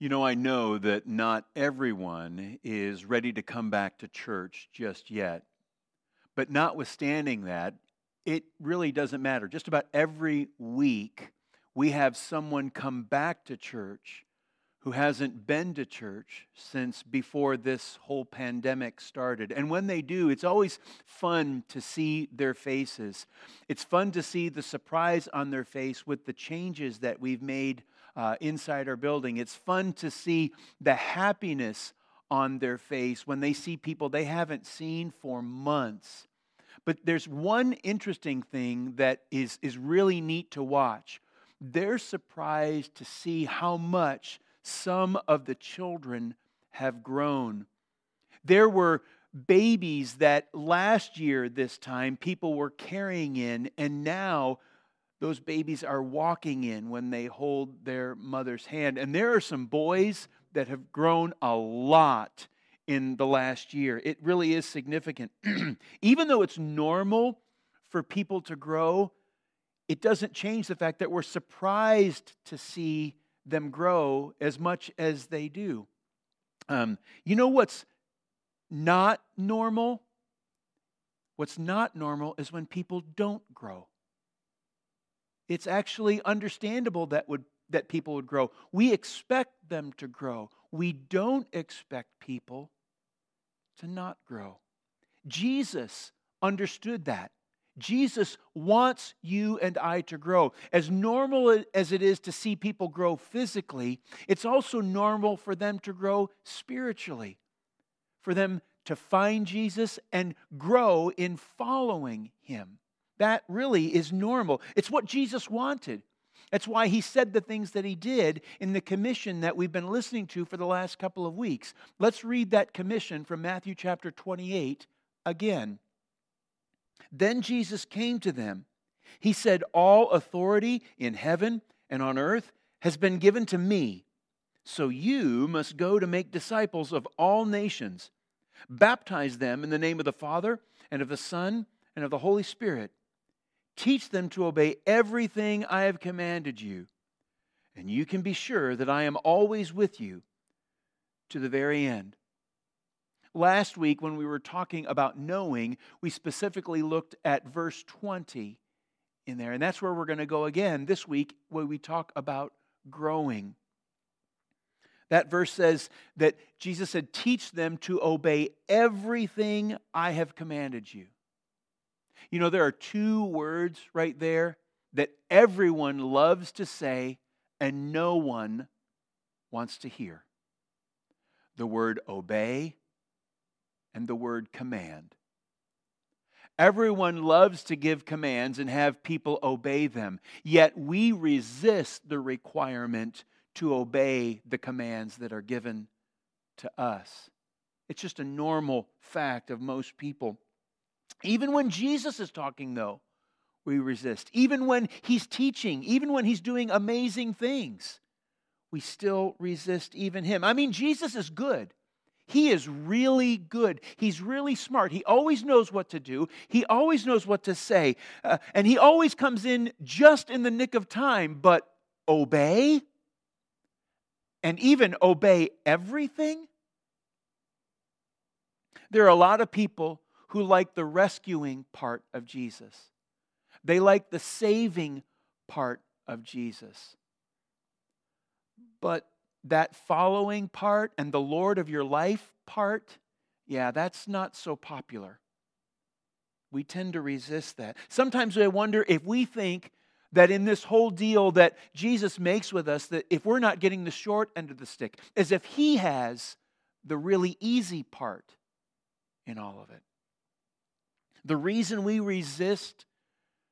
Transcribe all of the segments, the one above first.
You know, I know that not everyone is ready to come back to church just yet. But notwithstanding that, it really doesn't matter. Just about every week, we have someone come back to church who hasn't been to church since before this whole pandemic started. And when they do, it's always fun to see their faces. It's fun to see the surprise on their face with the changes that we've made uh, inside our building. It's fun to see the happiness on their face when they see people they haven't seen for months. But there's one interesting thing that is, is really neat to watch. They're surprised to see how much some of the children have grown. There were babies that last year, this time, people were carrying in, and now those babies are walking in when they hold their mother's hand. And there are some boys that have grown a lot in the last year. It really is significant. Even though it's normal for people to grow, it doesn't change the fact that we're surprised to see them grow as much as they do. Um, you know what's not normal? What's not normal is when people don't grow. It's actually understandable that would that people would grow. We expect them to grow. We don't expect people to not grow. Jesus understood that. Jesus wants you and I to grow. As normal as it is to see people grow physically, it's also normal for them to grow spiritually, for them to find Jesus and grow in following him. That really is normal. It's what Jesus wanted. That's why he said the things that he did in the commission that we've been listening to for the last couple of weeks. Let's read that commission from Matthew chapter 28 again. Then Jesus came to them. He said, All authority in heaven and on earth has been given to me. So you must go to make disciples of all nations. Baptize them in the name of the Father and of the Son and of the Holy Spirit Teach them to obey everything I have commanded you, and you can be sure that I am always with you to the very end. Last week, when we were talking about knowing, we specifically looked at verse 20 in there, and that's where we're going to go again this week when we talk about growing. That verse says that Jesus said, Teach them to obey everything I have commanded you. You know, there are two words right there that everyone loves to say and no one wants to hear the word obey and the word command. Everyone loves to give commands and have people obey them, yet we resist the requirement to obey the commands that are given to us. It's just a normal fact of most people. Even when Jesus is talking, though, we resist. Even when he's teaching, even when he's doing amazing things, we still resist even him. I mean, Jesus is good. He is really good. He's really smart. He always knows what to do. He always knows what to say. Uh, and he always comes in just in the nick of time. But obey? And even obey everything? There are a lot of people who like the rescuing part of Jesus. They like the saving part of Jesus. But that following part and the Lord of your life part, yeah, that's not so popular. We tend to resist that. Sometimes I wonder if we think that in this whole deal that Jesus makes with us, that if we're not getting the short end of the stick, as if he has the really easy part in all of it. The reason we resist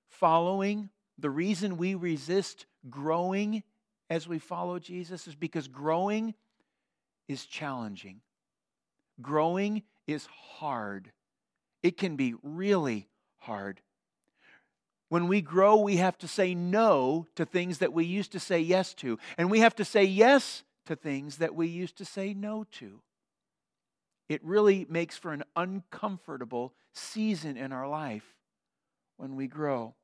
following, the reason we resist growing as we follow Jesus is because growing is challenging. Growing is hard. It can be really hard. When we grow, we have to say no to things that we used to say yes to, and we have to say yes to things that we used to say no to it really makes for an uncomfortable season in our life when we grow.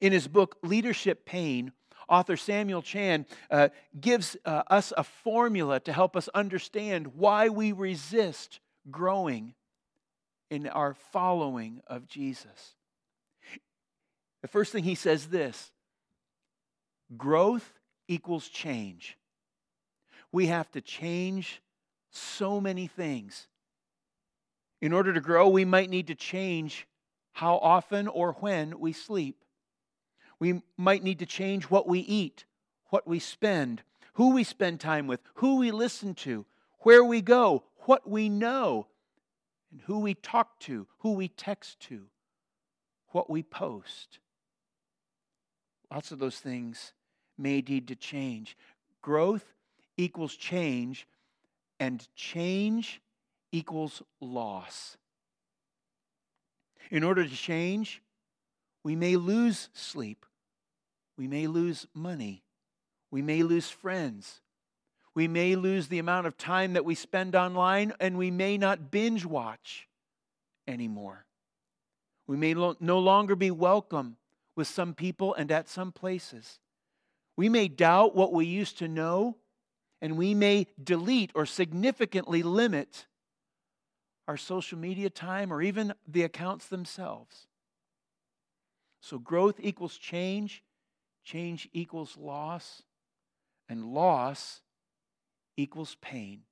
In his book, Leadership Pain, author Samuel Chand uh, gives uh, us a formula to help us understand why we resist growing in our following of Jesus. The first thing he says this growth equals change. We have to change so many things. In order to grow, we might need to change how often or when we sleep. We might need to change what we eat, what we spend, who we spend time with, who we listen to, where we go, what we know, and who we talk to, who we text to, what we post. Lots of those things may need to change. Growth equals change, and change equals loss. In order to change, we may lose sleep. We may lose money. We may lose friends. We may lose the amount of time that we spend online, and we may not binge watch anymore. We may lo- no longer be welcome with some people and at some places. We may doubt what we used to know, and we may delete or significantly limit our social media time or even the accounts themselves. So, growth equals change, change equals loss, and loss equals pain.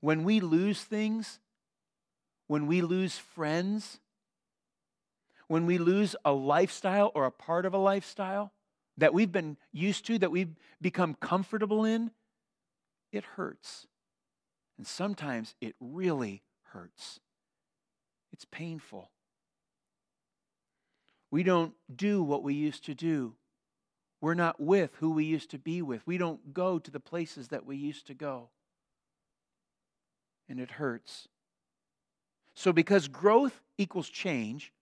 When we lose things, when we lose friends, when we lose a lifestyle or a part of a lifestyle that we've been used to, that we've become comfortable in, it hurts. And sometimes it really hurts. It's painful. We don't do what we used to do. We're not with who we used to be with. We don't go to the places that we used to go. And it hurts. So, because growth equals change,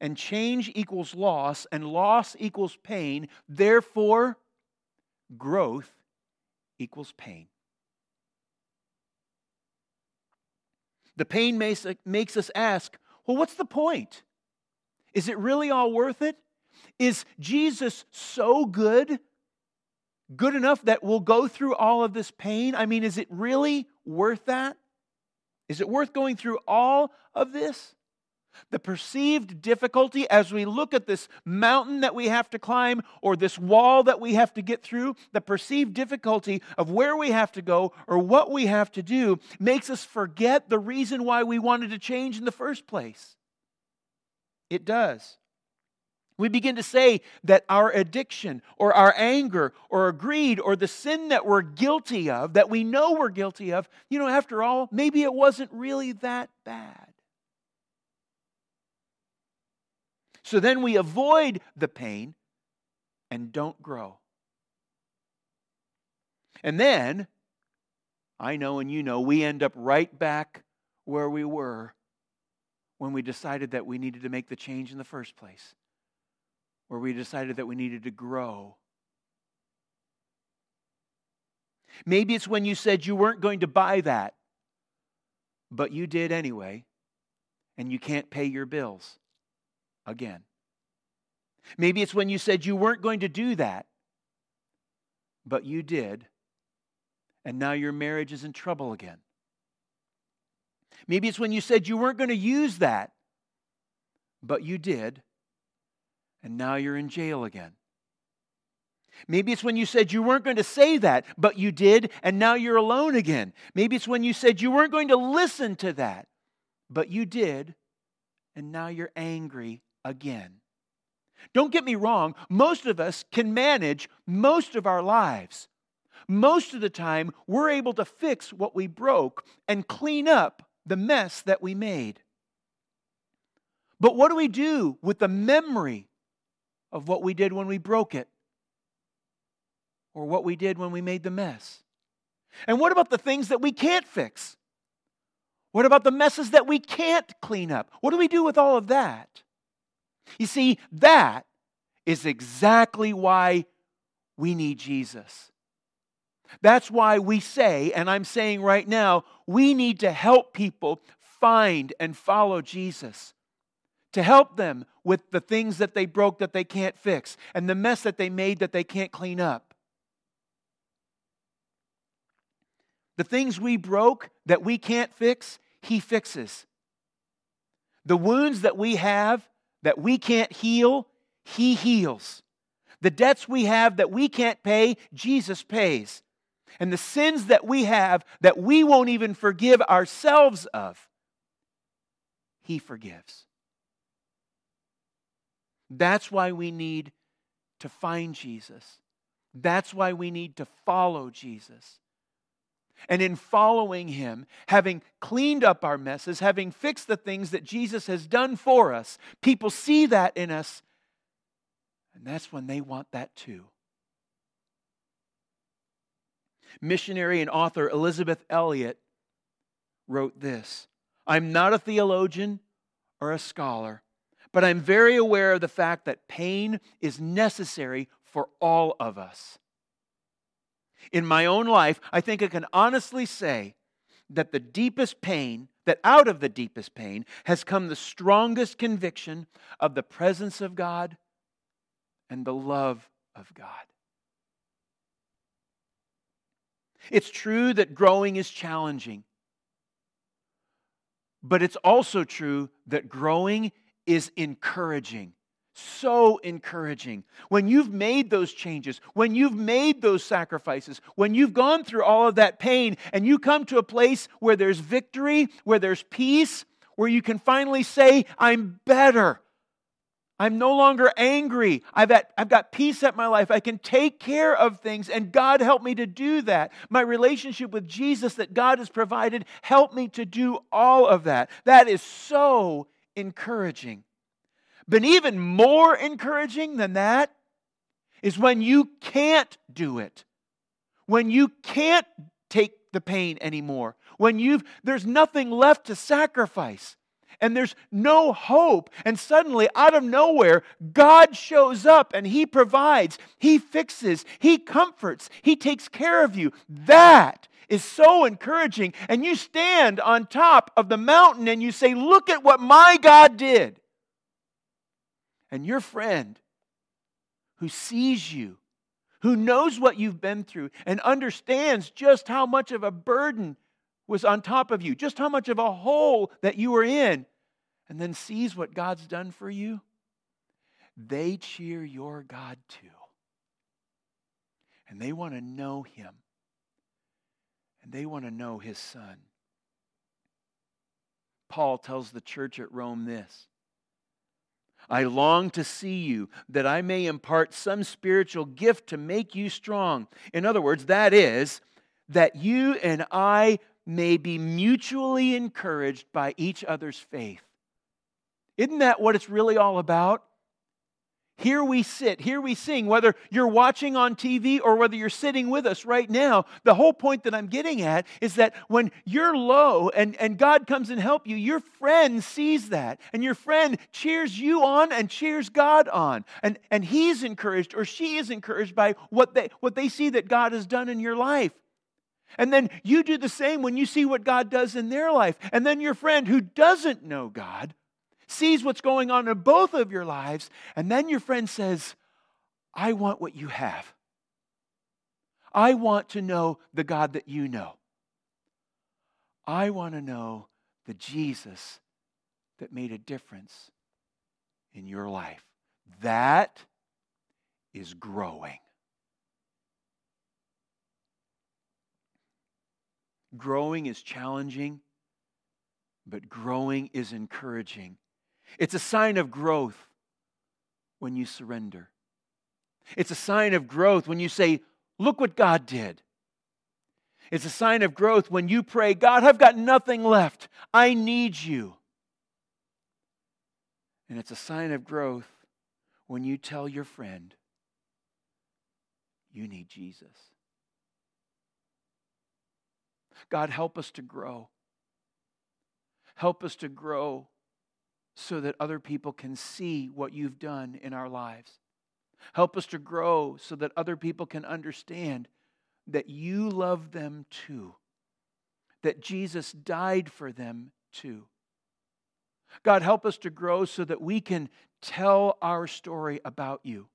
and change equals loss, and loss equals pain, therefore, growth equals pain. The pain makes, makes us ask, well, what's the point? Is it really all worth it? Is Jesus so good, good enough that we'll go through all of this pain? I mean, is it really worth that? Is it worth going through all of this? The perceived difficulty as we look at this mountain that we have to climb or this wall that we have to get through, the perceived difficulty of where we have to go or what we have to do makes us forget the reason why we wanted to change in the first place. It does. We begin to say that our addiction or our anger or our greed or the sin that we're guilty of, that we know we're guilty of, you know, after all, maybe it wasn't really that bad. So then we avoid the pain and don't grow. And then, I know and you know, we end up right back where we were when we decided that we needed to make the change in the first place, where we decided that we needed to grow. Maybe it's when you said you weren't going to buy that, but you did anyway, and you can't pay your bills again. Maybe it's when you said you weren't going to do that, but you did, and now your marriage is in trouble again. Maybe it's when you said you weren't going to use that, but you did, and now you're in jail again. Maybe it's when you said you weren't going to say that, but you did, and now you're alone again. Maybe it's when you said you weren't going to listen to that, but you did, and now you're angry again. Don't get me wrong, most of us can manage most of our lives. Most of the time, we're able to fix what we broke and clean up the mess that we made. But what do we do with the memory of what we did when we broke it? Or what we did when we made the mess? And what about the things that we can't fix? What about the messes that we can't clean up? What do we do with all of that? You see, that is exactly why we need Jesus. That's why we say, and I'm saying right now, we need to help people find and follow Jesus. to help them with the things that they broke that they can't fix and the mess that they made that they can't clean up. The things we broke that we can't fix, He fixes. The wounds that we have that we can't heal, He heals. The debts we have that we can't pay, Jesus pays. And the sins that we have that we won't even forgive ourselves of, He forgives. That's why we need to find Jesus. That's why we need to follow Jesus. And in following him, having cleaned up our messes, having fixed the things that Jesus has done for us, people see that in us. And that's when they want that too. Missionary and author Elisabeth Elliot wrote this I'm not a theologian or a scholar, but I'm very aware of the fact that pain is necessary for all of us. In my own life, I think I can honestly say that the deepest pain, that out of the deepest pain, has come the strongest conviction of the presence of God and the love of God. It's true that growing is challenging, but it's also true that growing is encouraging. So encouraging. When you've made those changes, when you've made those sacrifices, when you've gone through all of that pain and you come to a place where there's victory, where there's peace, where you can finally say, I'm better. I'm no longer angry. I've, at, I've got peace at my life. I can take care of things, and God helped me to do that. My relationship with Jesus that God has provided helped me to do all of that. That is so encouraging. But even more encouraging than that is when you can't do it, when you can't take the pain anymore, when you've there's nothing left to sacrifice and there's no hope. And suddenly, out of nowhere, God shows up and He provides, He fixes, He comforts, He takes care of you. That is so encouraging. And you stand on top of the mountain and you say, Look at what my God did. And your friend who sees you, who knows what you've been through, and understands just how much of a burden was on top of you, just how much of a hole that you were in, and then sees what God's done for you, they cheer your God too. And they want to know Him and they want to know his son. Paul tells the church at Rome this I long to see you, that I may impart some spiritual gift to make you strong. In other words, that is, that you and I may be mutually encouraged by each other's faith. Isn't that what it's really all about? Here we sit, here we sing, whether you're watching on TV or whether you're sitting with us right now. The whole point that I'm getting at is that when you're low and, and God comes and help you, your friend sees that. And your friend cheers you on and cheers God on. And, and he's encouraged or she is encouraged by what they, what they see that God has done in your life. And then you do the same when you see what God does in their life. And then your friend who doesn't know God sees what's going on in both of your lives, and then your friend says, I want what you have. I want to know the God that you know. I want to know the Jesus that made a difference in your life. That is growing. Growing is challenging, but growing is encouraging. It's a sign of growth when you surrender. It's a sign of growth when you say, Look what God did. It's a sign of growth when you pray, God, I've got nothing left. I need you. And it's a sign of growth when you tell your friend, You need Jesus. God, help us to grow. Help us to grow so that other people can see what you've done in our lives. Help us to grow so that other people can understand that you love them too, that Jesus died for them too. God, help us to grow so that we can tell our story about you.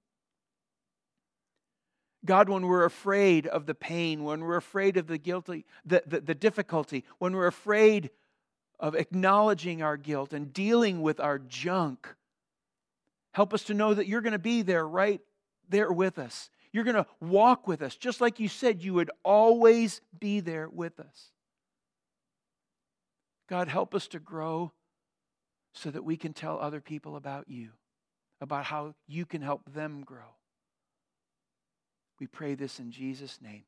God, when we're afraid of the pain, when we're afraid of the guilty, the, the, the, difficulty, when we're afraid of acknowledging our guilt and dealing with our junk, help us to know that you're going to be there right there with us. You're going to walk with us, just like you said you would always be there with us. God, help us to grow so that we can tell other people about you, about how you can help them grow. We pray this in Jesus' name.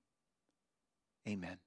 Amen.